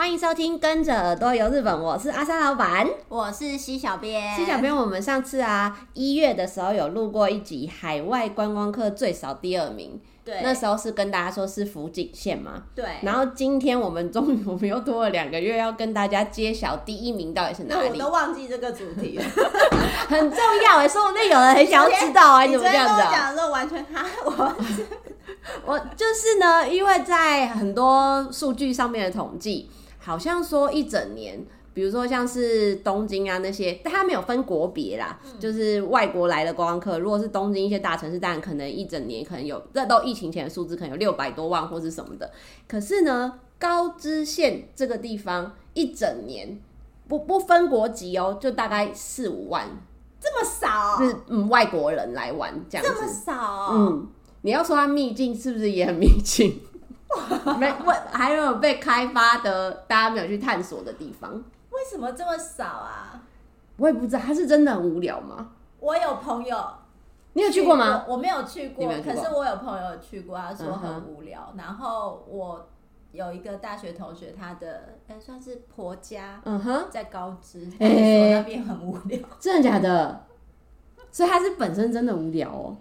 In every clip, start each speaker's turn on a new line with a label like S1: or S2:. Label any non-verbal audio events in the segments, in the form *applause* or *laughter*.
S1: 欢迎收听《跟着耳朵游日本》，我是阿三老板，
S2: 我是西小编。
S1: 西小编，我们上次啊一月的时候有录过一集海外观光客最少第二名，
S2: 对，
S1: 那时候是跟大家说是福井县嘛，
S2: 对。
S1: 然后今天我们终于我们又多了两个月要跟大家揭晓第一名到底是哪里，
S2: 我都忘记这个主题了，*laughs*
S1: 很重要哎，说不定有人很想要知道啊，*laughs* 你怎么这样子啊？
S2: 讲的时候完全他我。
S1: 我就是呢，因为在很多数据上面的统计，好像说一整年，比如说像是东京啊那些，但它没有分国别啦，嗯、就是外国来的观光客，如果是东京一些大城市，当然可能一整年可能有，这都疫情前的数字，可能有六百多万或是什么的。可是呢，高知县这个地方一整年不不分国籍哦，就大概四五万，
S2: 这么少？
S1: 是嗯，外国人来玩这样子，
S2: 这么少？
S1: 嗯。你要说它秘境是不是也很秘境？*laughs* 没，还有被开发的，大家没有去探索的地方。
S2: 为什么这么少啊？
S1: 我也不知道，他是真的很无聊吗？
S2: 我有朋友，
S1: 你有去过吗？
S2: 我没有去
S1: 过，
S2: 可是我有朋友去过，他说很无聊。Uh. 然后我有一个大学同学，他的哎、欸、算是婆家，嗯哼，在高知，那边很无聊。
S1: 真的假的？所以他是本身真的无聊哦。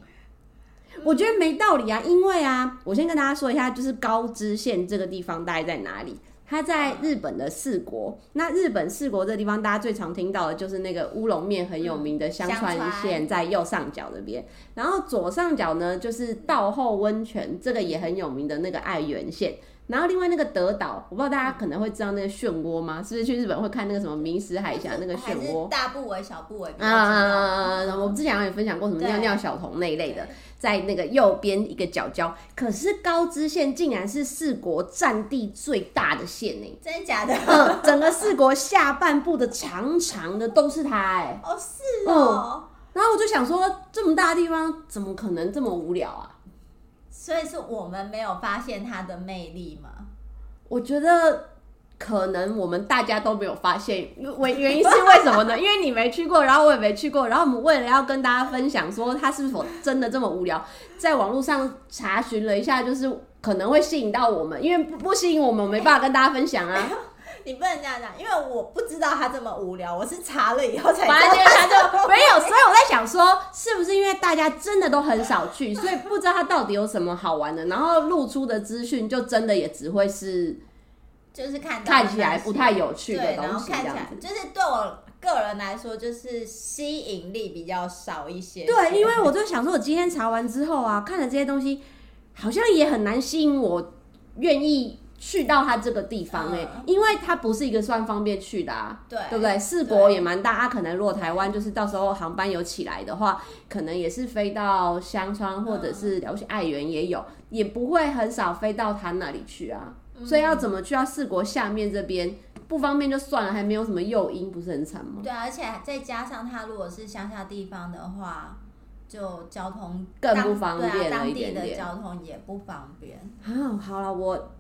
S1: 我觉得没道理啊，因为啊，我先跟大家说一下，就是高知县这个地方大概在哪里？它在日本的四国。那日本四国这个地方，大家最常听到的就是那个乌龙面很有名的香川县，在右上角那边。然后左上角呢，就是道后温泉，这个也很有名的那个爱媛县。然后另外那个德岛，我不知道大家可能会知道那个漩涡吗？是不是去日本会看那个什么明石海峡那个漩涡？
S2: 大部为、小部为。
S1: 啊啊啊啊！我们之前好像也分享过什么尿尿小童那一类的，在那个右边一个角角。可是高知县竟然是四国占地最大的县呢？
S2: 真的假的？
S1: 嗯，整个四国下半部的长长的都是它哎。
S2: 哦，是哦。
S1: 然后我就想说，这么大的地方，怎么可能这么无聊啊？
S2: 所以是我们没有发现它的魅力吗？
S1: 我觉得可能我们大家都没有发现，为原因是为什么呢？因为你没去过，然后我也没去过，然后我们为了要跟大家分享说它是否真的这么无聊，在网络上查询了一下，就是可能会吸引到我们，因为不不吸引我们，我没办法跟大家分享啊。*laughs*
S2: 你不能这样讲，因为我不知道他这么无聊，我是查了以后才知道。
S1: 反正他就没有，所以我在想说，是不是因为大家真的都很少去，*laughs* 所以不知道他到底有什么好玩的，然后露出的资讯就真的也只会是，
S2: 就是看
S1: 看起来不太有趣的东西，这样子。
S2: 就是对我个人来说，就是吸引力比较少一些。
S1: 对，因为我就想说，我今天查完之后啊，看了这些东西，好像也很难吸引我愿意。去到它这个地方哎、欸，嗯、因为它不是一个算方便去的啊，对，对不对？四国也蛮大，它对可能如果台湾就是。到时候航班有起来的话，可能也是。飞到香川或者是。了不起爱媛也有，也不会很少飞到它那里去啊。嗯、所以要怎么去到四国下面这边不方便就算了，还没有什么诱因，不是。很惨吗？
S2: 对，而且再加上它如果是。乡下地方的话，就交通
S1: 更不方便了一点点，
S2: 当地的交通也不方便。
S1: 啊，好了，我。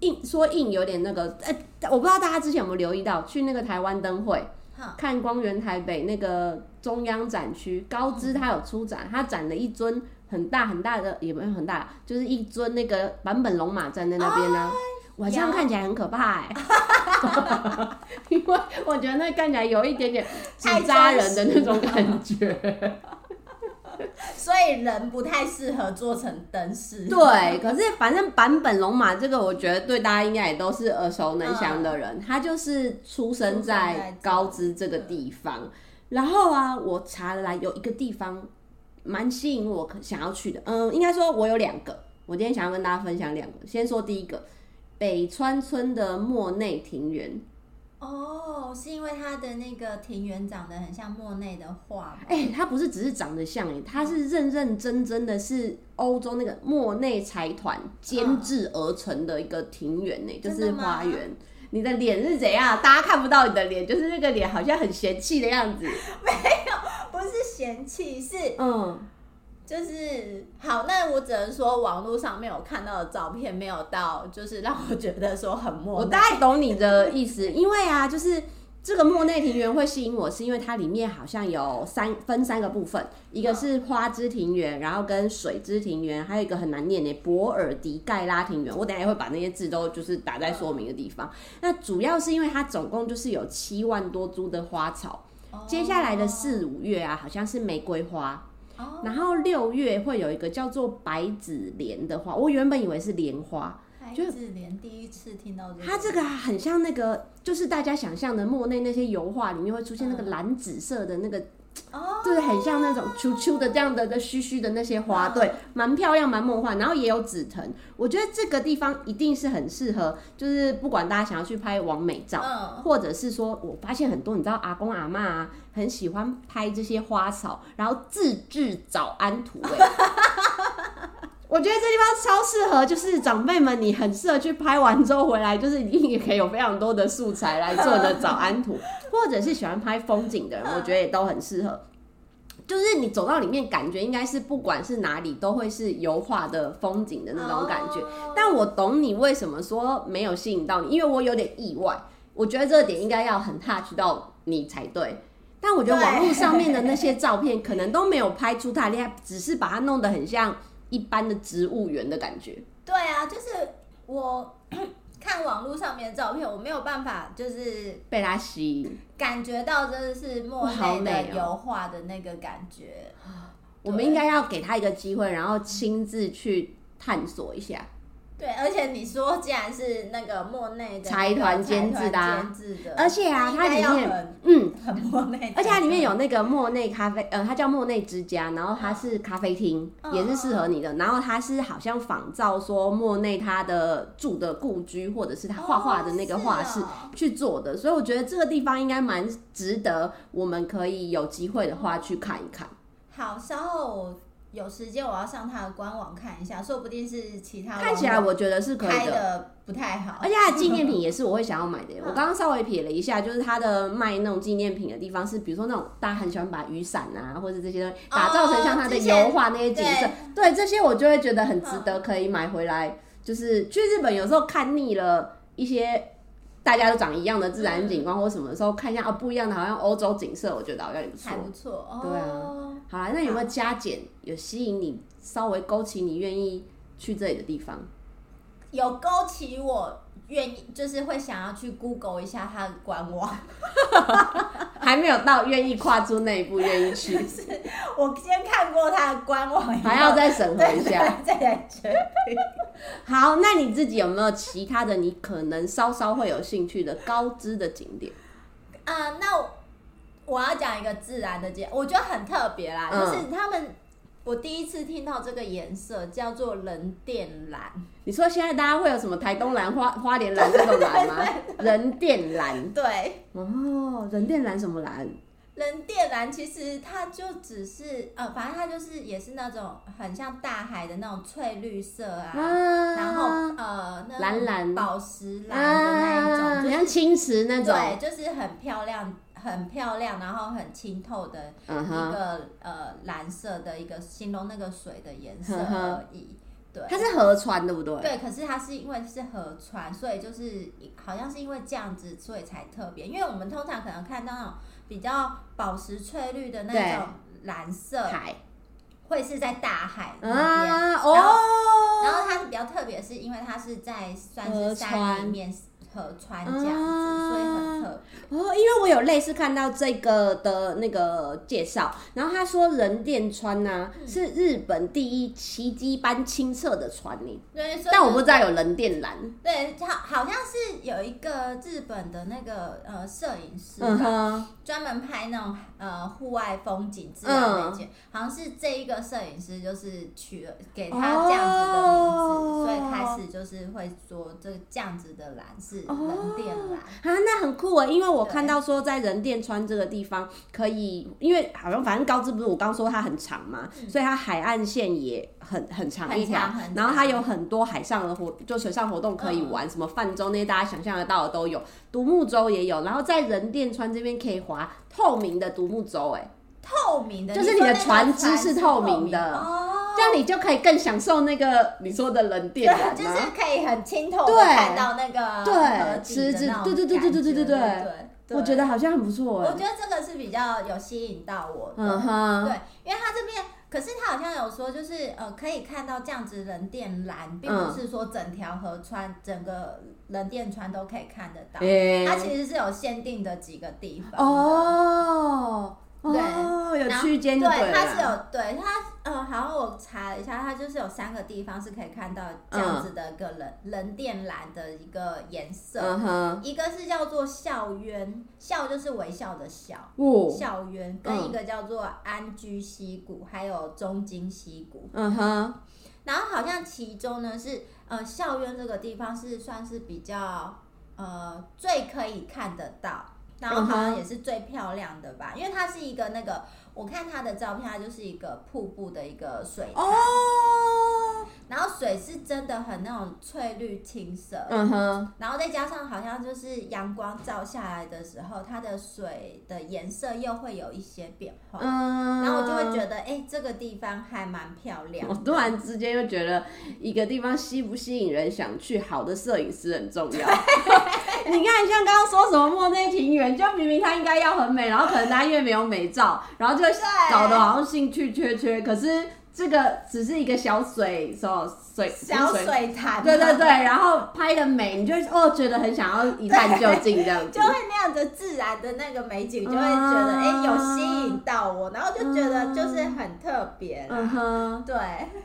S1: 硬说硬有点那个，哎、欸，我不知道大家之前有没有留意到，去那个台湾灯会，看光源台北那个中央展区，高知它有出展，它展了一尊很大很大的，也没有很大，就是一尊那个版本龙马站在那边呢、啊，晚上看起来很可怕哎、欸，*laughs* 因为我觉得那看起来有一点点纸扎人的那种感觉。*laughs*
S2: 所以人不太适合做成灯饰。
S1: 对，可是反正坂本龙马这个，我觉得对大家应该也都是耳熟能详的人。他就是出生在高知这个地方。然后啊，我查了来有一个地方蛮吸引我想要去的。嗯，应该说我有两个，我今天想要跟大家分享两个。先说第一个，北川村的莫内庭园。
S2: 哦，是因为它的那个庭园长得很像莫内的画吗？
S1: 哎、欸，他不是只是长得像，哎，他是认认真真的是欧洲那个莫内财团监制而成的一个庭园呢，就是花园。你的脸是怎样？大家看不到你的脸，就是那个脸好像很嫌弃的样子。*laughs*
S2: 没有，不是嫌弃，是嗯。就是好，那我只能说网络上没有看到的照片没有到，就是让我觉得说很陌生。
S1: 我大概懂你的意思，因为啊，就是这个莫内庭园会吸引我，是因为它里面好像有三分三个部分，一个是花之庭园，然后跟水之庭园，还有一个很难念的博尔迪盖拉庭园。我等下也会把那些字都就是打在说明的地方。那主要是因为它总共就是有七万多株的花草，接下来的四五月啊，好像是玫瑰花，然后六月会有一个叫做白子莲的花，我原本以为是莲花。
S2: 白子莲第一次听到这个，
S1: 它这个很像那个，就是大家想象的莫内那些油画里面会出现那个蓝紫色的那个，哦，就是，很像那种球球的这样的的须须的那些花，对，蛮漂亮，蛮梦幻，然后也有紫藤。我觉得这个地方一定是很适合，就是不管大家想要去拍完美照，或者是说，我发现很多你知道阿公阿嬷啊，很喜欢拍这些花草，然后自制早安图，*laughs* 我觉得这地方超适合，就是长辈们，你很适合去拍完之后回来，就是一定也可以有非常多的素材来做的早安图，或者是喜欢拍风景的人，*laughs* 我觉得也都很适合。就是你走到里面，感觉应该是不管是哪里都会是油画的风景的那种感觉。但我懂你为什么说没有吸引到你，因为我有点意外。我觉得这个点应该要很 touch 到你才对。但我觉得网络上面的那些照片可能都没有拍出太厉害，只是把它弄得很像。一般的植物园的感觉，
S2: 对啊，就是我 *coughs* 看网络上面的照片，我没有办法就是
S1: 被它吸引，
S2: 感觉到真的是莫奈的油画的那个感觉。
S1: 我们应该要给他一个机会，然后亲自去探索一下。
S2: 对，而且你说既然是那个莫内的
S1: 财团监制的，啊，
S2: 的，
S1: 而且啊，它里面嗯很莫内，而且它里面有那个莫内咖啡，呃，它叫莫内之家，然后它是咖啡厅，嗯，也是适合你的。然后它是好像仿照说莫内他的住的故居，或者是他画画的那个画室去做的，所以我觉得这个地方应该蛮值得，我们可以有机会的话去看一看。
S2: 好，稍后。有时间我要上他的官网看一下，说不定是其他
S1: 看起来我觉得是可以的，
S2: 不太好，
S1: 而且他的纪念品也是我会想要买的。*laughs* 我刚刚稍微瞥了一下，就是他的卖那种纪念品的地方是，比如说那种大家很喜欢把雨伞啊，或者这些东西打造成像他的油画那些景色，对，对这些我就会觉得很值得，可以买回来。就是去日本有时候看腻了一些大家都长一样的自然景观或什么的时候，看一下哦不一样的，好像欧洲景色，我觉得好像也不错，
S2: 还不错，
S1: 对啊。好啦，那有没有加减有吸引你，稍微勾起你愿意去这里的地方？
S2: 有勾起我愿意，就是会想要去 Google 一下它的官网，*laughs*
S1: 还没有到愿意跨出那一步，愿意去。*laughs*
S2: 我先看过它的官网，
S1: 还要再审核一下，
S2: 再来决定。
S1: 好，那你自己有没有其他的？你可能稍稍会有兴趣的高知的景点？
S2: 啊、呃，那我。我要讲一个自然的景，我觉得很特别啦，嗯，就是他们，我第一次听到这个颜色叫做人靛蓝。
S1: 你说现在大家会有什么台东蓝、花花莲蓝这种蓝吗？*laughs* 人靛蓝。
S2: 对。
S1: 哦，人靛蓝什么蓝？
S2: 人靛蓝其实它就只是呃，反正它就是也是那种很像大海的那种翠绿色啊，啊然后呃，蓝蓝宝石蓝的那一种，就、
S1: 啊、像青石那种，
S2: 对，就是很漂亮。很漂亮，然后很清透的一个、uh-huh. 呃蓝色的一个形容那个水的颜色而已。Uh-huh. 对，
S1: 它是河川，对不对？
S2: 对，可是它是因为是河川，所以就是好像是因为这样子，所以才特别。因为我们通常可能看到那种比较宝石翠绿的那种蓝色海，会是在大海那边。Uh-huh. 然后，oh! 然后它是比较特别，是因为它是在算是山里面。河川这样子，啊，所以很特别
S1: 哦。因为我有类似看到这个的那个介绍，然后他说人电川呢，啊嗯、是日本第一奇迹般清澈的川呢。
S2: 对，
S1: 但我不知道有人电蓝。
S2: 对，好，好像是有一个日本的那个呃摄影师，嗯，专门拍那种呃户外风景自然美景，嗯，好像是这一个摄影师就是取了给他这样子的名字，哦，所以开始就是会说这这样子的蓝是。人靛蓝啊，
S1: 那很酷啊！因为我看到说在人店川这个地方可以，因为好像反正高知不是我刚说它很长嘛，嗯，所以它海岸线也很很长一条，然后它有很多海上的活，就水上活动可以玩，嗯，什么泛舟那些大家想象得到的都有，独木舟也有，然后在人店川这边可以划透明的独木舟，哎，
S2: 透明的，
S1: 就是你的船只是透明的。这样你就可以更享受那个你说的冷电蓝，
S2: 就是可以很清透的看到那个对池子，
S1: 对对对对对对对对，我觉得好像很不错。
S2: 我觉得这个是比较有吸引到我的，嗯哼，对，因为他这边。可是他好像有说，就是呃，可以看到这样子人电蓝，并不是说整条河川、嗯、整个人电川都可以看得到。欸、它其实是有限定的几个地方
S1: 哦。对，哦、有区间对，
S2: 它是有对它呃，好像我查了一下，它就是有三个地方是可以看到这样子的一个人、嗯、人电蓝的一个颜色，一个是叫做校园，校就是微笑的笑，哦、校园跟一个叫做安居溪谷，还有中京溪谷，嗯哼，然后好像其中呢是呃校园这个地方是算是比较呃最可以看得到。然后好像也是最漂亮的吧，因为它是一个那个，我看它的照片，它就是一个瀑布的一个水潭。哦。然后水是真的很那种翠绿青色。嗯哼。然后再加上好像就是阳光照下来的时候，它的水的颜色又会有一些变化。嗯。然后我就会觉得，哎，这个地方还蛮漂亮。
S1: 我突然之间又觉得，一个地方吸不吸引人想去，好的摄影师很重要。*laughs* 你看，像刚刚说什么莫内庭园，就明明它应该要很美，然后可能它因为没有美照，然后就搞得好像兴趣缺缺。可是这个只是一个小水，什么水
S2: 小水潭，
S1: 对对对，然后拍的美，你就哦觉得很想要一探究竟这样子，*laughs*
S2: 就会那样子自然的那个美景，就会觉得哎、有吸引到我，然后就觉得就是很特别。嗯哼，对，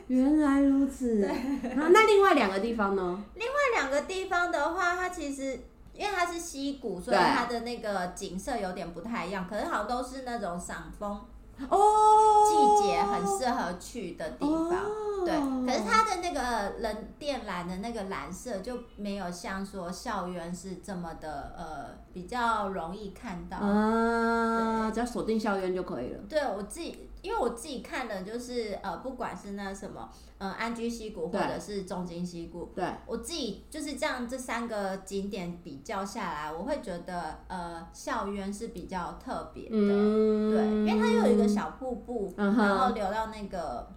S1: 原来如此。对那另外两个地方呢？
S2: 另外两个地方的话，它其实。因为它是溪谷，所以它的那个景色有点不太一样，可是好像都是那种赏枫哦，季节很适合去的地方。哦、对，可是它的那个人电缆的那个蓝色就没有像说校园是这么的呃比较容易看到
S1: 啊，只要锁定校园就可以了。
S2: 对我自己。因为我自己看的，就是呃，不管是那什么，呃，安居溪谷或者是中金溪谷，对，我自己就是这样，这三个景点比较下来，我会觉得呃，校园是比较特别的，嗯、对，因为它又有一个小瀑布，嗯、然后流到那个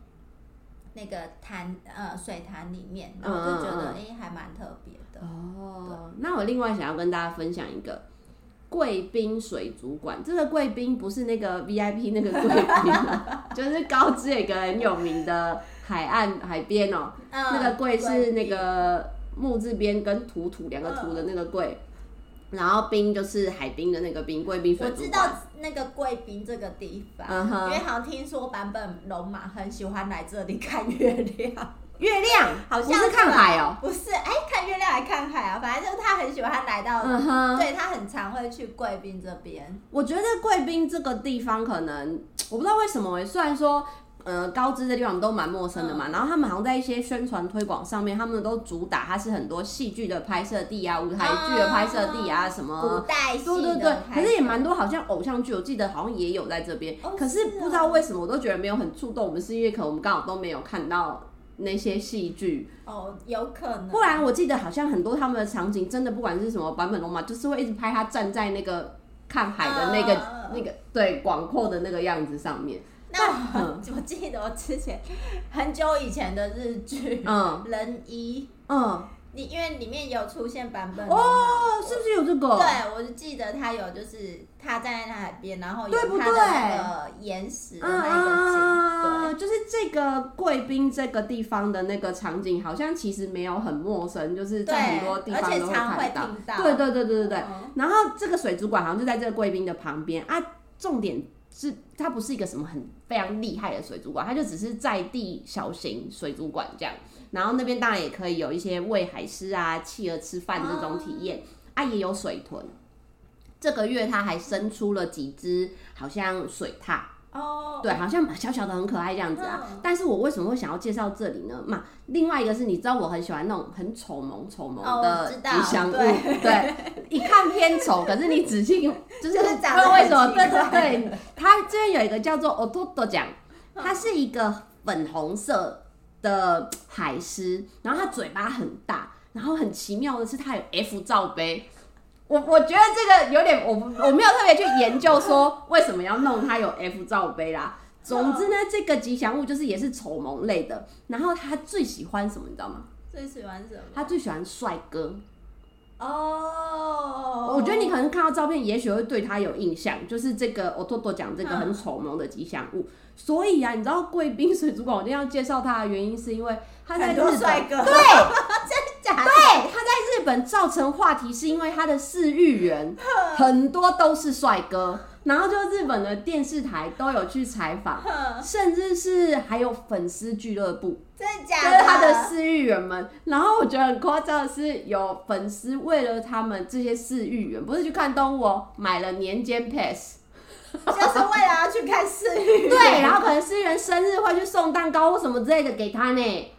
S2: 那个潭呃水潭里面，然后我就觉得哎、嗯欸，还蛮特别的。哦，
S1: 那我另外想要跟大家分享一个。贵宾水族馆，这个贵宾不是那个 VIP 那个贵宾，就是高知有一个很有名的海岸海边哦、喔，嗯、那个贵是那个木字边跟土土两个土的那个贵，嗯、然后冰就是海滨的那个冰，贵宾水族馆。我知道
S2: 那个贵宾这个地方，因为好像听说版本龙马很喜欢来这里看月亮。
S1: 月亮好像是看海哦、喔，
S2: 不是哎、欸，看月亮还看海啊？反正就是他很喜欢来到，嗯、哼对他很常会去贵宾这边。
S1: 我觉得贵宾这个地方可能我不知道为什么、欸，虽然说呃高知的地方都蛮陌生的嘛，嗯、然后他们好像在一些宣传推广上面，他们都主打它是很多戏剧的拍摄地啊，舞台剧的拍摄地啊，什么
S2: 古代戏，对对
S1: 对，可是也蛮多好像偶像剧，我记得好像也有在这边，哦、可是不知道为什么，我都觉得没有很触动我们，是因为可能我们刚好都没有看到。那些戏剧
S2: 哦，有可能。
S1: 不然我记得好像很多他们的场景，真的不管是什么版本龙马，就是会一直拍他站在那个看海的那个、uh, 那个对广阔的那个样子上面。
S2: 那我，嗯、我记得我之前很久以前的日剧，嗯，人一，嗯。你因为里面有出现版本哦，
S1: 是不是有这个？
S2: 对，我就记得他有，就是他站在那海边，然后有他的那个岩石的那个景，
S1: 啊、对，就是这个贵宾这个地方的那个场景，好像其实没有很陌生，就是在很多地方都会看到。
S2: 到
S1: 对对对对对对。嗯、然后这个水族馆好像就在这个贵宾的旁边啊，重点是它不是一个什么很非常厉害的水族馆，它就只是在地小型水族馆这样。然后那边当然也可以有一些喂海狮啊、企鹅吃饭这种体验，啊，啊，也有水豚。这个月它还生出了几只，好像水獭哦，对，好像小小的很可爱这样子啊。嗯、但是我为什么会想要介绍这里呢？嘛，另外一个是你知道我很喜欢那种很丑萌丑萌的吉祥物，哦、对，对，一看偏丑，可是你仔细就是不知道为什么，对对对，它这边有一个叫做おとと酱，它是一个粉红色。 的海狮，然后它嘴巴很大，然后很奇妙的是它有 F 罩杯。我我觉得这个有点，我我没有特别去研究说为什么要弄它有 F 罩杯啦。总之呢，这个吉祥物就是也是丑萌类的。然后他最喜欢什么，你知道吗？
S2: 最喜欢什么？
S1: 他最喜欢帅哥。
S2: 哦，
S1: 我觉得你可能看到照片，也许会对他有印象，就是这个我多多讲这个很丑萌的吉祥物。嗯、所以啊，你知道贵宾水族馆我一定要介绍他的原因，是因为他在日本，
S2: 哥，
S1: 对，*laughs*
S2: 真假的？
S1: 对，他在日本造成话题，是因为他的饲育员很多都是帅哥。然后就日本的电视台都有去采访，甚至是还有粉丝俱乐部，
S2: 真的假的？
S1: 就是他的饲育员们。然后我觉得很夸张的是，有粉丝为了他们这些饲育员，不是去看动物哦，买了年间 pass，
S2: 就是为了要去看饲育员。
S1: 对，*laughs* 然后可能饲育员生日会去送蛋糕或什么之类的给他呢。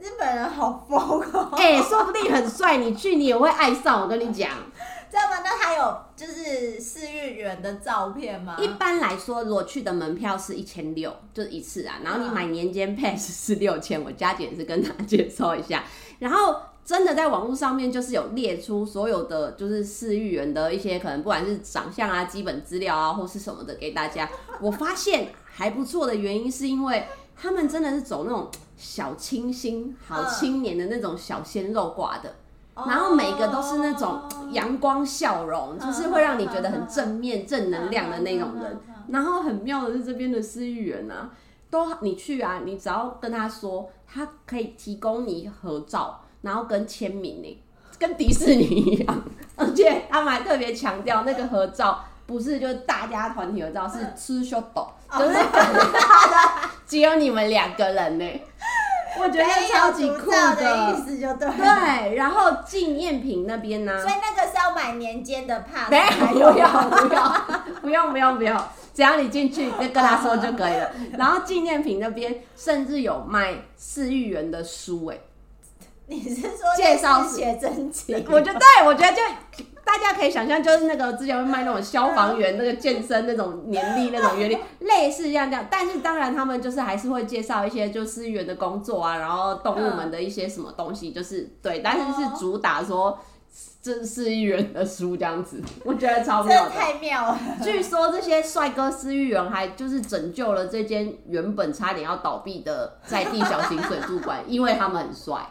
S2: 日本人好疯哦！
S1: 哎、欸，说不定很帅，你去你也会爱上。我跟你讲。
S2: 知道吗？那还有就是饲育员的照片吗？
S1: 一般来说，如果去的门票是一千六，就是一次啊。然后你买年间 pass 是六千，我加减是跟他介绍一下。然后真的在网络上面就是有列出所有的就是饲育员的一些可能不管是长相啊、基本资料啊或是什么的给大家。我发现还不错的原因是因为他们真的是走那种小清新、好青年的那种小鲜肉挂的。然后每个都是那种阳光笑容，就是会让你觉得很正面、正能量的那种人。然后很妙的是这边的饲育员啊，都你去啊，你只要跟他说，他可以提供你合照，然后跟签名呢，跟迪士尼一样。而且他们还特别强调，那个合照不是就是大家团体合照，是吃 shot，就是 *laughs* 只有你们两个人呢。我觉得超级酷的，
S2: 的意思就对。
S1: 对，然后纪念品那边呢？
S2: 所以那个是要买年间的
S1: 有，不要，不要，不用，不用，不用，只要你进去就跟他说就可以了。然后纪念品那边甚至有卖四亿元的书，哎，
S2: 你是说介绍写真集？*laughs*
S1: 我觉得，对，我觉得就。大家可以想象，就是那个之前会卖那种消防员、那个健身那种年历、那种月历，*laughs* 类似这样这样。但是当然，他们就是还是会介绍一些就饲育员的工作啊，然后动物们的一些什么东西，就是对。但是是主打说这饲育员的书这样子，*laughs* 我觉得超妙的，
S2: 太妙了。
S1: 据说这些帅哥私域员还就是拯救了这间原本差点要倒闭的在地小型水族馆，因为他们很帅。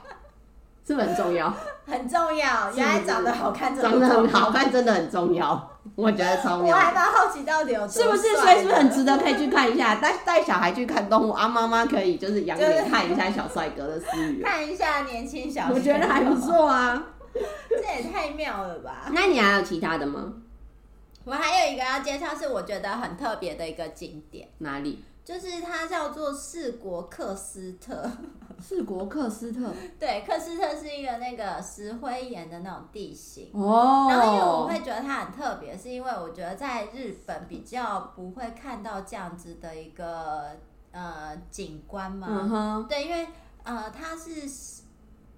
S1: 是不是很重要？*laughs*
S2: 很重要，原来长得好看，
S1: 长得很好看真的很重要。我觉得超妙。*laughs*
S2: 我还蛮好奇到底有
S1: 是不是，所以是不是很值得可以去看一下？带带小孩去看动物啊，妈妈可以就是养眼看一下小帅哥的私语，
S2: 看一下年轻小，
S1: 我觉得还不错啊。
S2: 这也太妙了吧？
S1: 那你还有其他的吗？
S2: 我还有一个要介绍，是我觉得很特别的一个景点，
S1: 哪里？
S2: 就是它叫做四国克斯特，
S1: 四国克斯特，
S2: 对，克斯特是一个那个石灰岩的那种地形
S1: 哦。
S2: 然后因为我会觉得它很特别，是因为我觉得在日本比较不会看到这样子的一个呃景观嘛。
S1: 嗯哼。
S2: 对，因为呃它是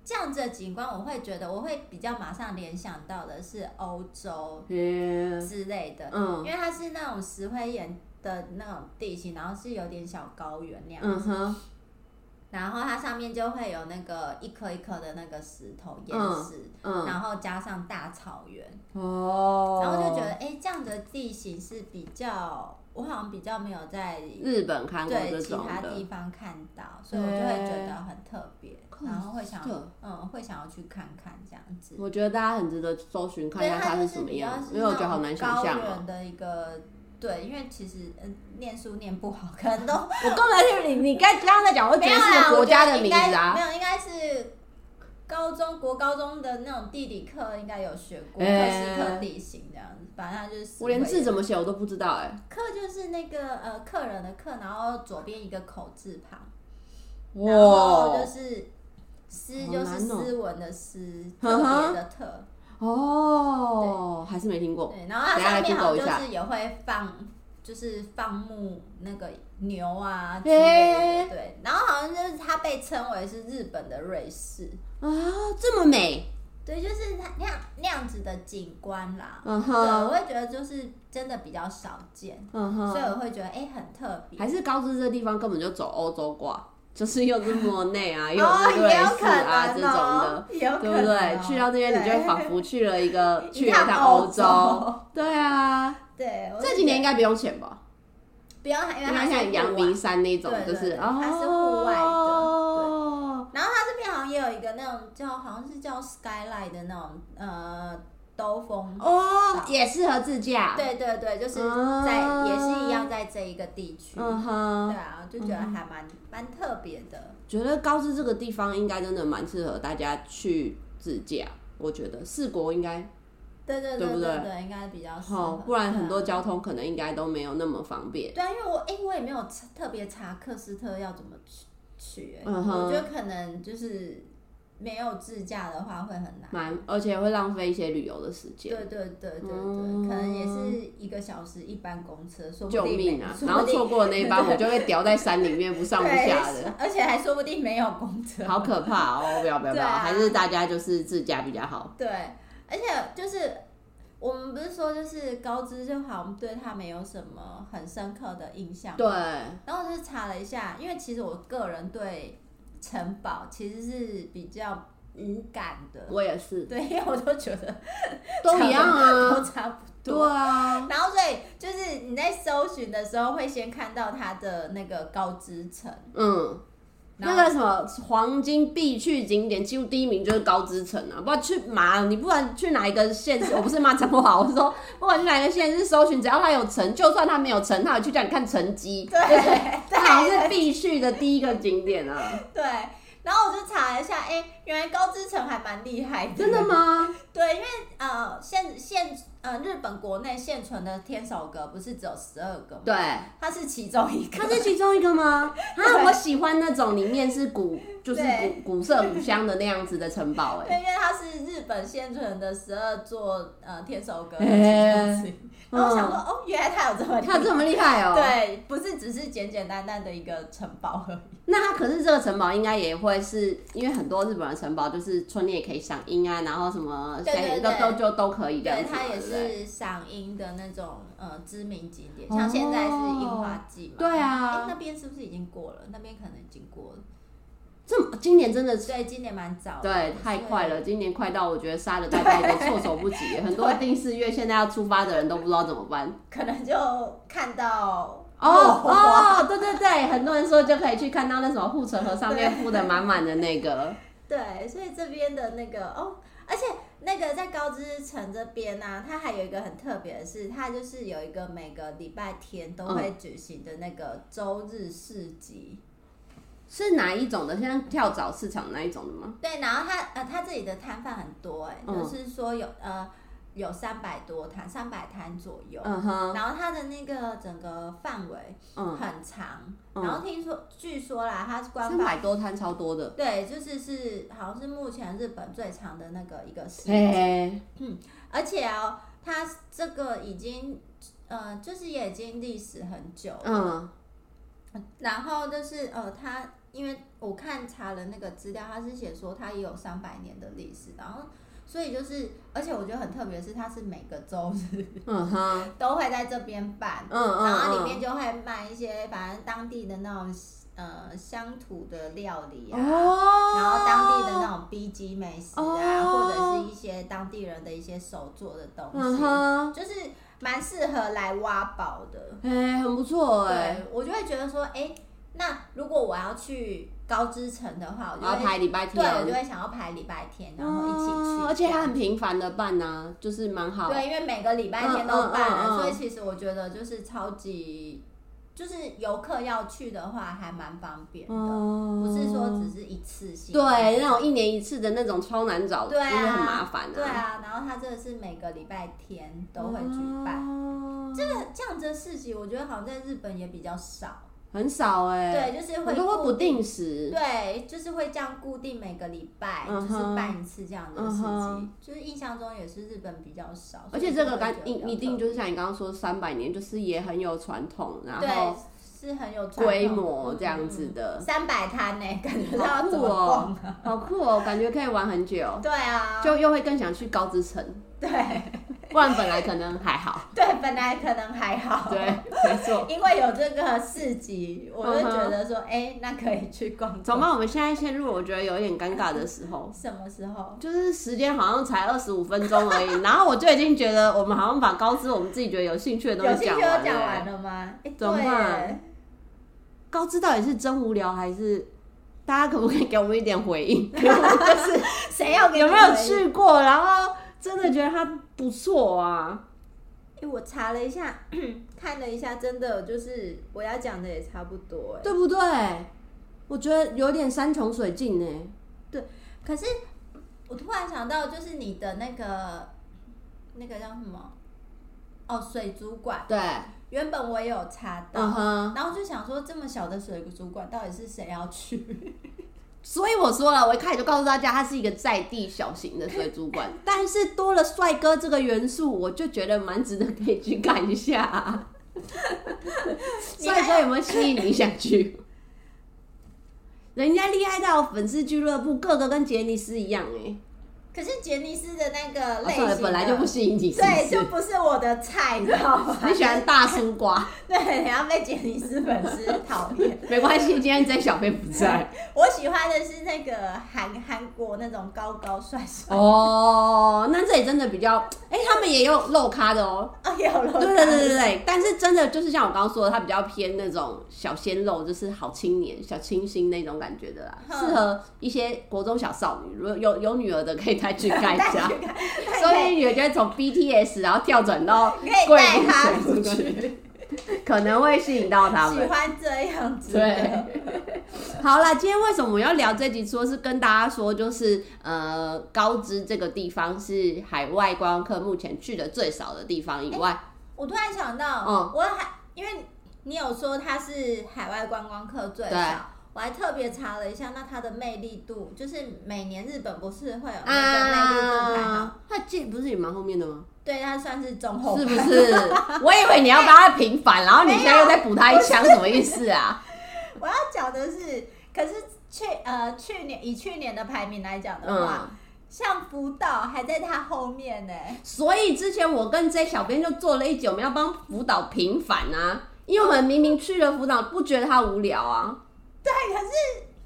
S2: 这样子的景观，我会觉得我会比较马上联想到的是欧洲之类的，嗯，因为它是那种石灰岩。的那种地形，然后是有点小高原那样子，嗯、然后它上面就会有那个一颗一颗的那个石头岩石，嗯嗯、然后加上大草原，哦，然后就觉得哎，这样的地形是比较，我好像比较没有在
S1: 日本看过
S2: 对其他地方看到，所以我就会觉得很特别，然后会想嗯会想要去看看这样子。
S1: 我觉得大家很值得搜寻看一下它是什么样，因为我觉得好难想象
S2: 高原的一个。对，因为其实嗯，念书念不好，可能都 *laughs* 我
S1: 根本就你你刚刚在讲，我觉得是国家的名字啊，
S2: 没有，应该是高中国高中的那种地理课应该有学过克斯特地形这样子，反正就是
S1: 我连字怎么写我都不知道哎。
S2: 课就是那个呃客人的客，然后左边一个口字旁，然后就是斯就是斯文的斯，特别的特。
S1: 哦，还是没听过。
S2: 对，然后它上面好像就是也会放，就是放牧那个牛啊之类的。对，然后好像就是它被称为是日本的瑞士
S1: 啊，这么美。
S2: 对，就是它那样那样子的景观啦。嗯哼，对，我会觉得就是真的比较少见。嗯哼，所以我会觉得哎，很特别。
S1: 还是高知这个地方根本就走欧洲挂。就是又是莫内啊，又是瑞士啊这种的，对不对？去到这边，你就会仿佛去了一个去了一趟欧洲。对啊，
S2: 对，
S1: 这几年应该不用钱吧？
S2: 不用，因为它
S1: 像阳明山那种，就是
S2: 它是户外的。然后它这边好像也有一个那种叫好像是叫 Skyline 的那种呃兜风
S1: 哦，也适合自驾。
S2: 对对对，就是在、啊、也是一样在这一个地区。嗯哼，对啊，就觉得还蛮蛮、嗯、特别的。
S1: 觉得高知这个地方应该真的蛮适合大家去自驾，我觉得四国应该。
S2: 对对对对对，对，应该比较好，
S1: 不然很多交通可能应该都没有那么方便。
S2: 对啊，因为我哎，我也没有特别查克斯特要怎么去去，嗯哼，我觉得可能就是没有自驾的话会很难，
S1: 蛮而且会浪费一些旅游的时间。
S2: 对对对对对，可能也是一个小时一班公车，说不定
S1: 救命啊！然后错过了那一班，*laughs* 我就会掉在山里面不上不下的，
S2: 而且还说不定没有公车，
S1: 好可怕哦！不要不要不要，还是大家就是自驾比较好。
S2: 对。而且就是我们不是说就是高知就好，我们对他没有什么很深刻的印象。
S1: 对。
S2: 然后我就查了一下，因为其实我个人对城堡其实是比较无感的。
S1: 我也是。
S2: 对，因为我都觉得 *laughs*
S1: 都一样啊，
S2: 都差不多。
S1: 对啊。
S2: 然后所以就是你在搜寻的时候会先看到它的那个高知城。嗯。
S1: 那个什么黄金必去景点，几乎第一名就是高知城啊！不管去嘛，你不管去哪一个县，我不是骂脏话，我是说，不管去哪一个县市搜寻，只要它有城，就算它没有城，它也去叫你看城基，*laughs*
S2: 对，
S1: 它好像是必去的第一个景点啊。
S2: 对，然后我就查了一下，哎、欸，原来高知城还蛮厉害的。
S1: 真的吗？
S2: 对，因为呃，现现。呃，日本国内现存的天守阁不是只有十二个吗？
S1: 对，
S2: 它是其中一个。
S1: 它是其中一个吗？*laughs* 啊，我喜欢那种里面是古，就是古古色古香的那样子的城堡哎。
S2: 对，因为它是日本现存的十二座呃天守阁的其中之一。然后我想说，哦，原来他有这么
S1: 他这么厉害哦。
S2: 对，不是只是简简单单的一个城堡而已。*laughs*
S1: 那他可是这个城堡应该也会是因为很多日本的城堡就是春天也可以赏樱啊，然后什么都都就都可以这样子。
S2: 对，它也是。是赏樱的那种呃知名景点，像现在是樱花季嘛？
S1: 对啊，
S2: 那边是不是已经过了？那边可能已经过了。
S1: 这今年真的是
S2: 对，今年蛮早的，
S1: 对，太快了，今年快到我觉得杀的大家都措手不及，很多定四月现在要出发的人都不知道怎么办，
S2: 可能就看到
S1: 哦哦，对对对，很多人说就可以去看到那什么护城河上面铺的满满的那个，
S2: 对，所以这边的那个哦。而且那个在高知城这边呢、啊，它还有一个很特别的是，它就是有一个每个礼拜天都会举行的那个周日市集。
S1: 嗯，是哪一种的？像跳蚤市场那一种的吗？
S2: 对，然后它呃，它这里的摊贩很多哎、欸，就是说有呃。有三百多摊，三百摊左右。嗯哼然后它的那个整个范围很长。Uh. 然后听说，据说啦，它是官方
S1: 三百多摊，超多的。
S2: 对，就是是好像是目前日本最长的那个一个市集。Hey. 嗯，而且哦，它这个已经呃，就是也已经历史很久了。嗯、uh。然后就是呃，他因为我看查了那个资料，他是写说他也有三百年的历史，然后。所以就是，而且我觉得很特别的是，它是每个周日，嗯哼，都会在这边办，嗯嗯，然后里面就会卖一些反正当地的那种呃乡土的料理啊，哦，然后当地的那种 B 级美食啊，哦，或者是一些当地人的一些手做的东西，嗯，就是蛮适合来挖宝的，
S1: 哎，欸，很不错哎，欸，
S2: 我就会觉得说，哎，欸，那如果我要去。高知城的话，我就
S1: 要排礼拜天，
S2: 对，我就会想要排礼拜天，然后一起去，
S1: 哦。而且它很频繁的办呢，啊，就是蛮好。
S2: 对，因为每个礼拜天都办，嗯嗯嗯，所以其实我觉得就是超级，就是游客要去的话还蛮方便的，嗯，不是说只是一次性。
S1: 对，那种一年一次的那种超难找，
S2: 对啊，
S1: 就是很麻烦啊。
S2: 对啊，然后它这个是每个礼拜天都会举办，嗯，这个这样子的市集，我觉得好像在日本也比较少。
S1: 很少哎、
S2: 欸，对，就是会
S1: 很多会不定时，
S2: 对，就是会这样固定每个礼拜、嗯、就是办一次这样的事情、嗯，就是印象中也是日本比较少。
S1: 而且这个干一一定就是像你刚刚说三百年，就是也很有传统，然后
S2: 是很有
S1: 规模这样子的。
S2: 三百摊呢，感觉
S1: 好酷哦，好酷哦，感觉可以玩很久。*laughs*
S2: 对啊，
S1: 就又会更想去高知城。
S2: 对。
S1: 不然本来可能还好，*laughs*
S2: 对，本来可能还好，
S1: 对，没错，*laughs*
S2: 因为有这个市集，我就觉得说，哎、uh 那可以去逛。
S1: 走吧，我们现在陷入我觉得有点尴尬的时候。
S2: 什么时候？
S1: 就是时间好像才二十五分钟而已，*laughs* 然后我就已经觉得我们好像把高知我们自己觉得有兴趣的东西讲完了。
S2: 讲完了吗？欸、
S1: 怎么办？高知到底是真无聊还是？大家可不可以给我们一点回应？就是
S2: 谁要给
S1: 有没有去过，然后真的觉得他不错啊？
S2: 哎、欸，我查了一下，*clears throat* 看了一下，真的就是我要讲的也差不多，哎，
S1: 对不对？我觉得有点山穷水尽呢。
S2: 对，可是我突然想到，就是你的那个那个叫什么？哦，水族馆。
S1: 对，
S2: 原本我也有查到，uh -huh. 然后就想说，这么小的水族馆，到底是谁要去？
S1: 所以我说了，我一开始就告诉大家，它是一个在地小型的水族馆，*laughs* 但是多了帅哥这个元素，我就觉得蛮值得可以去看一下啊。*laughs* 帅哥有没有吸引你想去？*laughs* 人家厉害到粉丝俱乐部，个个跟杰尼斯一样哎、欸。
S2: 可是杰尼斯的那个类型、哦、
S1: 本来就不吸引你，
S2: 对，就不是我的菜，你知道吗？*laughs*
S1: 你喜欢大叔瓜，*laughs*
S2: 对，你要被杰尼斯粉丝讨厌。*laughs*
S1: 没关系，今天这小编不在。
S2: 我喜欢的是那个韩韩国那种高高帅帅。
S1: 哦，那这里真的比较，哎、欸，他们也有露咖的哦。
S2: 啊，有露咖。
S1: 对对对对对，但是真的就是像我刚刚说的，他比较偏那种小鲜肉，就是好青年、小清新那种感觉的啦，适合一些国中小少女，如果有有女儿的可以。再去看一下，所以你觉得从 BTS 然后跳转到贵妇水族可能会吸引到他们。
S2: 喜欢这样子。
S1: 对，*laughs* 好啦，今天为什么我要聊这集？说是跟大家说，就是呃，高知这个地方是海外观光客目前去的最少的地方以外，欸、
S2: 我突然想到，嗯，我还因为你有说它是海外观光客最少。我还特别查了一下，那它的魅力度，就是每年日本不是会有那个魅力度排行，
S1: 它进不是也蛮后面的吗？
S2: 对，它算是中后，
S1: 是不是？我以为你要帮他平反，然后你现在又再补他一枪，什么意思啊？*laughs*
S2: 我要讲的是，可是去呃去年以去年的排名来讲的话，嗯、像福岛还在他后面呢。
S1: 所以之前我跟 J 小编就做了一集，我们要帮福岛平反啊，因为我们明明去了福岛，不觉得他无聊啊。
S2: 对，可是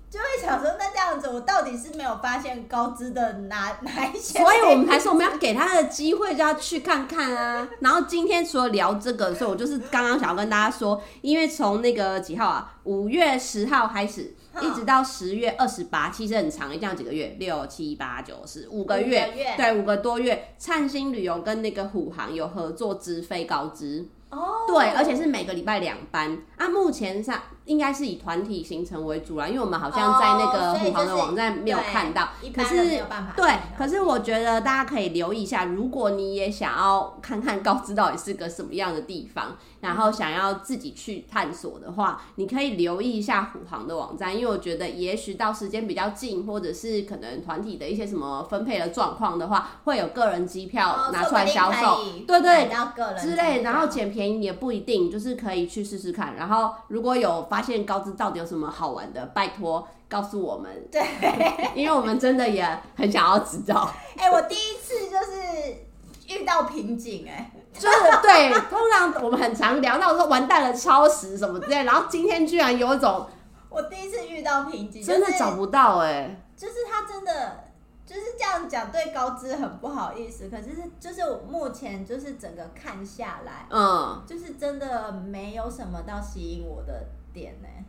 S2: 就会想说，那这样子，我到底是没有发现高知的哪 *laughs* 哪一些？
S1: 所以我们还是我们要给他的机会，就要去看看啊。*laughs* 然后今天除了聊这个，所以我就是刚刚想要跟大家说，因为从那个几号啊，五月十号开始，一直到十月二十八，其实很长，一这样几个月，六七八九十五个月，对，五个多月。灿星旅游跟那个虎航有合作直飞高知。哦，对，而且是每个礼拜两班啊。目前上应该是以团体行程为主啦，因为我们好像在那个虎航的网站没有看到。可是对，可是我觉得大家可以留意一下，如果你也想要看看高知到底是个什么样的地方，然后想要自己去探索的话，你可以留意一下虎航的网站，因为我觉得也许到时间比较近，或者是可能团体的一些什么分配的状况的话，会有个人机票拿出来销售，对对，个人之类，然后捡便宜也不一定，就是可以去试试看。然后如果有发现高知到底有什么好玩的，拜托告诉我们，*laughs*
S2: 对，*laughs*
S1: 因为我们真的也很想要知道。
S2: 哎、欸，我第一次就是遇到瓶颈，哎。
S1: 就是对，通常我们很常聊到说完蛋了，超时什么之类，然后今天居然有一种，
S2: 我第一次遇到瓶颈，
S1: 真的找不到哎、欸，
S2: 就是他真的就是这样讲，对高知很不好意思，可是就是我目前就是整个看下来，嗯，就是真的没有什么到吸引我的点呢、欸。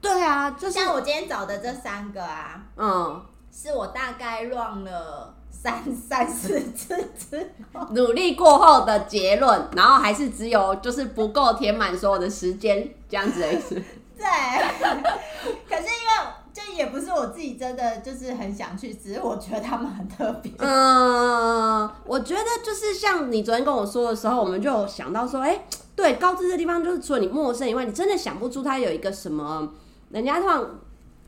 S1: 对啊，就
S2: 像我今天找的这三个啊，嗯，是我大概乱了。三三四次之后，*laughs*
S1: 努力过后的结论，然后还是只有就是不够填满所有的时间这样子的意思。*laughs*
S2: 对，*laughs* 可是因为就也不是我自己真的就是很想去，只是我觉得他们很特别。
S1: 嗯，我觉得就是像你昨天跟我说的时候，我们就想到说，哎、欸，对，高知这地方就是除了你陌生以外，你真的想不出它有一个什么，人家通常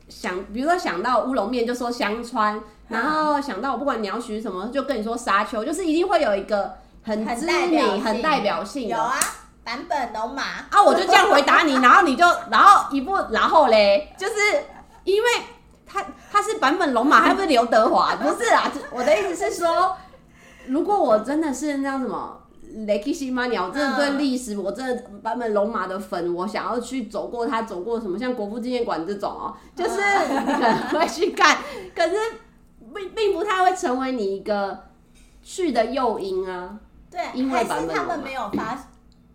S1: 想，比如说想到乌龙面就说香川。然后想到我不管你要许什么，就跟你说沙丘，就是一定会有一个很知名、很代表性的。
S2: 有啊，版本龙马
S1: 啊，我就这样回答你，*laughs* 然后你就然后一步，然后嘞，就是因为他他是版本龙马，*laughs* 他不是刘德华，不是啊。我的意思是说，如果我真的是那样什么雷克西马鸟，我真的对历史，我真的坂本龙马的粉，我想要去走过它走过什么，像国父纪念馆这种哦，就是你可能会去看，*laughs* 可是。并并不太会成为你一个去的诱因啊，
S2: 对，因为还是他们没有发，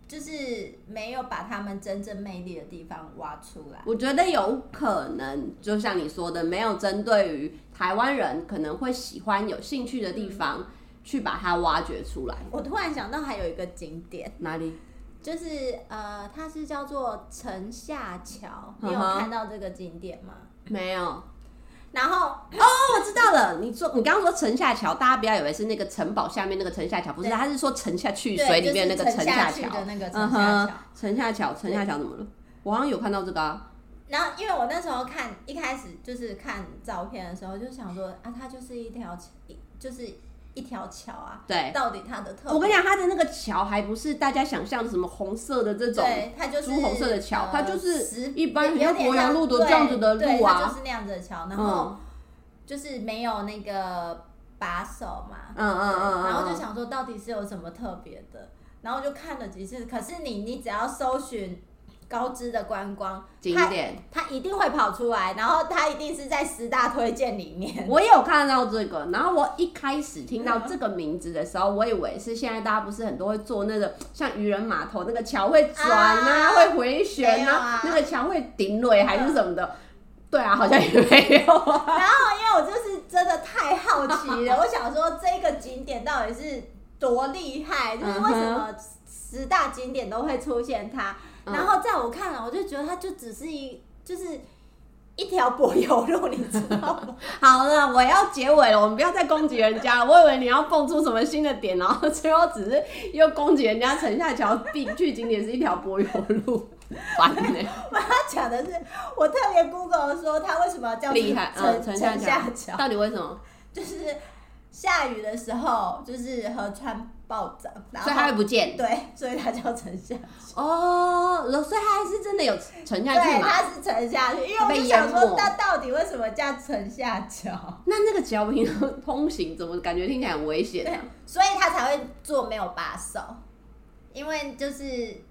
S2: 就是没有把他们真正魅力的地方挖出来。
S1: 我觉得有可能，就像你说的，没有针对于台湾人可能会喜欢、有兴趣的地方，嗯、去把它挖掘出来。
S2: 我突然想到还有一个景点，
S1: 哪里？
S2: 就是呃，它是叫做城下桥。你有看到这个景点吗？
S1: 没有。
S2: 然后哦，
S1: 我知道了。你说你刚刚说城下桥，大家不要以为是那个城堡下面那个城下桥，不是，他是说沉下去水里面那个城下桥
S2: 的那个城下桥。
S1: 城下桥，城下桥怎么了？我好像有看到这个啊。
S2: 然后因为我那时候看一开始就是看照片的时候，就想说啊，它就是一条，就是。一条桥啊，
S1: 对，
S2: 到底它的特，
S1: 我跟你讲，它的那个桥还不是大家想象的什么红色的这种，
S2: 对，它就是
S1: 朱红色的桥，它就是一般像柏油路的这样子的路啊，
S2: 就是那样子的桥，然后就是没有那个把手嘛，
S1: 嗯嗯嗯，
S2: 然后就想说到底是有什么特别的，然后就看了几次，可是你你只要搜寻。高知的观光
S1: 景点，
S2: 它一定会跑出来，然后它一定是在十大推荐里面。*laughs*
S1: 我也有看到这个，然后我一开始听到这个名字的时候，我以为是现在大家不是很多会做那个像渔人码头那个桥会转啊，啊会回旋啊，啊那个桥会顶垒还是什么的。嗯、对啊，好像也没有、啊。*laughs*
S2: 然后因为我就是真的太好奇了，*laughs* 我想说这个景点到底是多厉害，就是为什么十大景点都会出现它。然后在我看来，我就觉得它就只是一，就是一条柏油路，你知道吗？*laughs*
S1: 好了，我要结尾了，我们不要再攻击人家了。我以为你要蹦出什么新的点，然后最后只是又攻击人家城下桥必去景点是一条柏油路，烦呢、欸。
S2: 我要讲的是，我特别 Google 说它为什么要叫
S1: 厉害城城下
S2: 桥，
S1: 到底为什么？
S2: 就是。下雨的时候，就是河川暴涨，
S1: 所以它会不见。
S2: 对，所以它叫沉下去。
S1: 哦，所以它还是真的有沉下去
S2: 对，它是沉下去，因为我就想说，它到底为什么叫沉下桥？
S1: 那那个桥平常通行，怎么感觉听起来很危险？
S2: 对，所以他才会做没有把手，因为就是。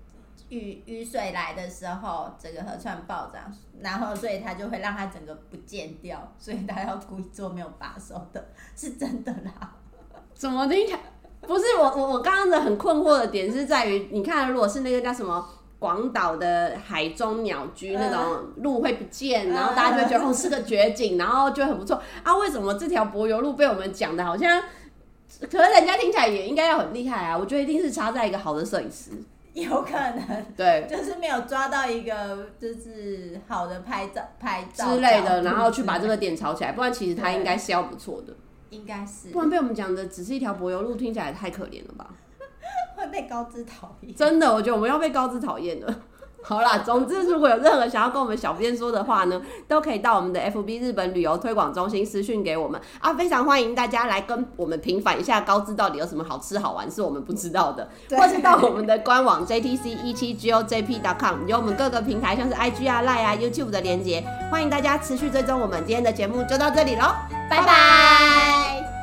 S2: 雨雨水来的时候，整个河川暴涨，然后所以它就会让它整个不见掉，所以他要故意做没有把手的，是真的啦。
S1: 怎么听起来？*laughs* 不是我我我刚刚的很困惑的点是在于，你看如果是那个叫什么广岛的海中鸟居那种路会不见，然后大家就会觉得哦是个绝景，然后就很不错啊。为什么这条柏油路被我们讲的好像？可能人家听起来也应该要很厉害啊。我觉得一定是插在一个好的摄影师。
S2: 有可能，
S1: 对，
S2: 就是没有抓到一个就是好的拍照拍照
S1: 之类的，然后去把这个点炒起来，不然其实它应该是要不错的，
S2: 应该是，
S1: 不然被我们讲的只是一条柏油路，听起来太可怜了吧？*laughs*
S2: 会被高知讨厌，
S1: 真的，我觉得我们要被高知讨厌了。好啦，总之如果有任何想要跟我们小编说的话呢，都可以到我们的 FB 日本旅游推广中心私讯给我们。啊，非常欢迎大家来跟我们平反一下高知到底有什么好吃好玩是我们不知道的，或是到我们的官网 JTC 一七 GOJP.com 有我们各个平台像是 IG 啊、Line 啊、YouTube 的连接，欢迎大家持续追踪我们。今天的节目就到这里喽，拜拜。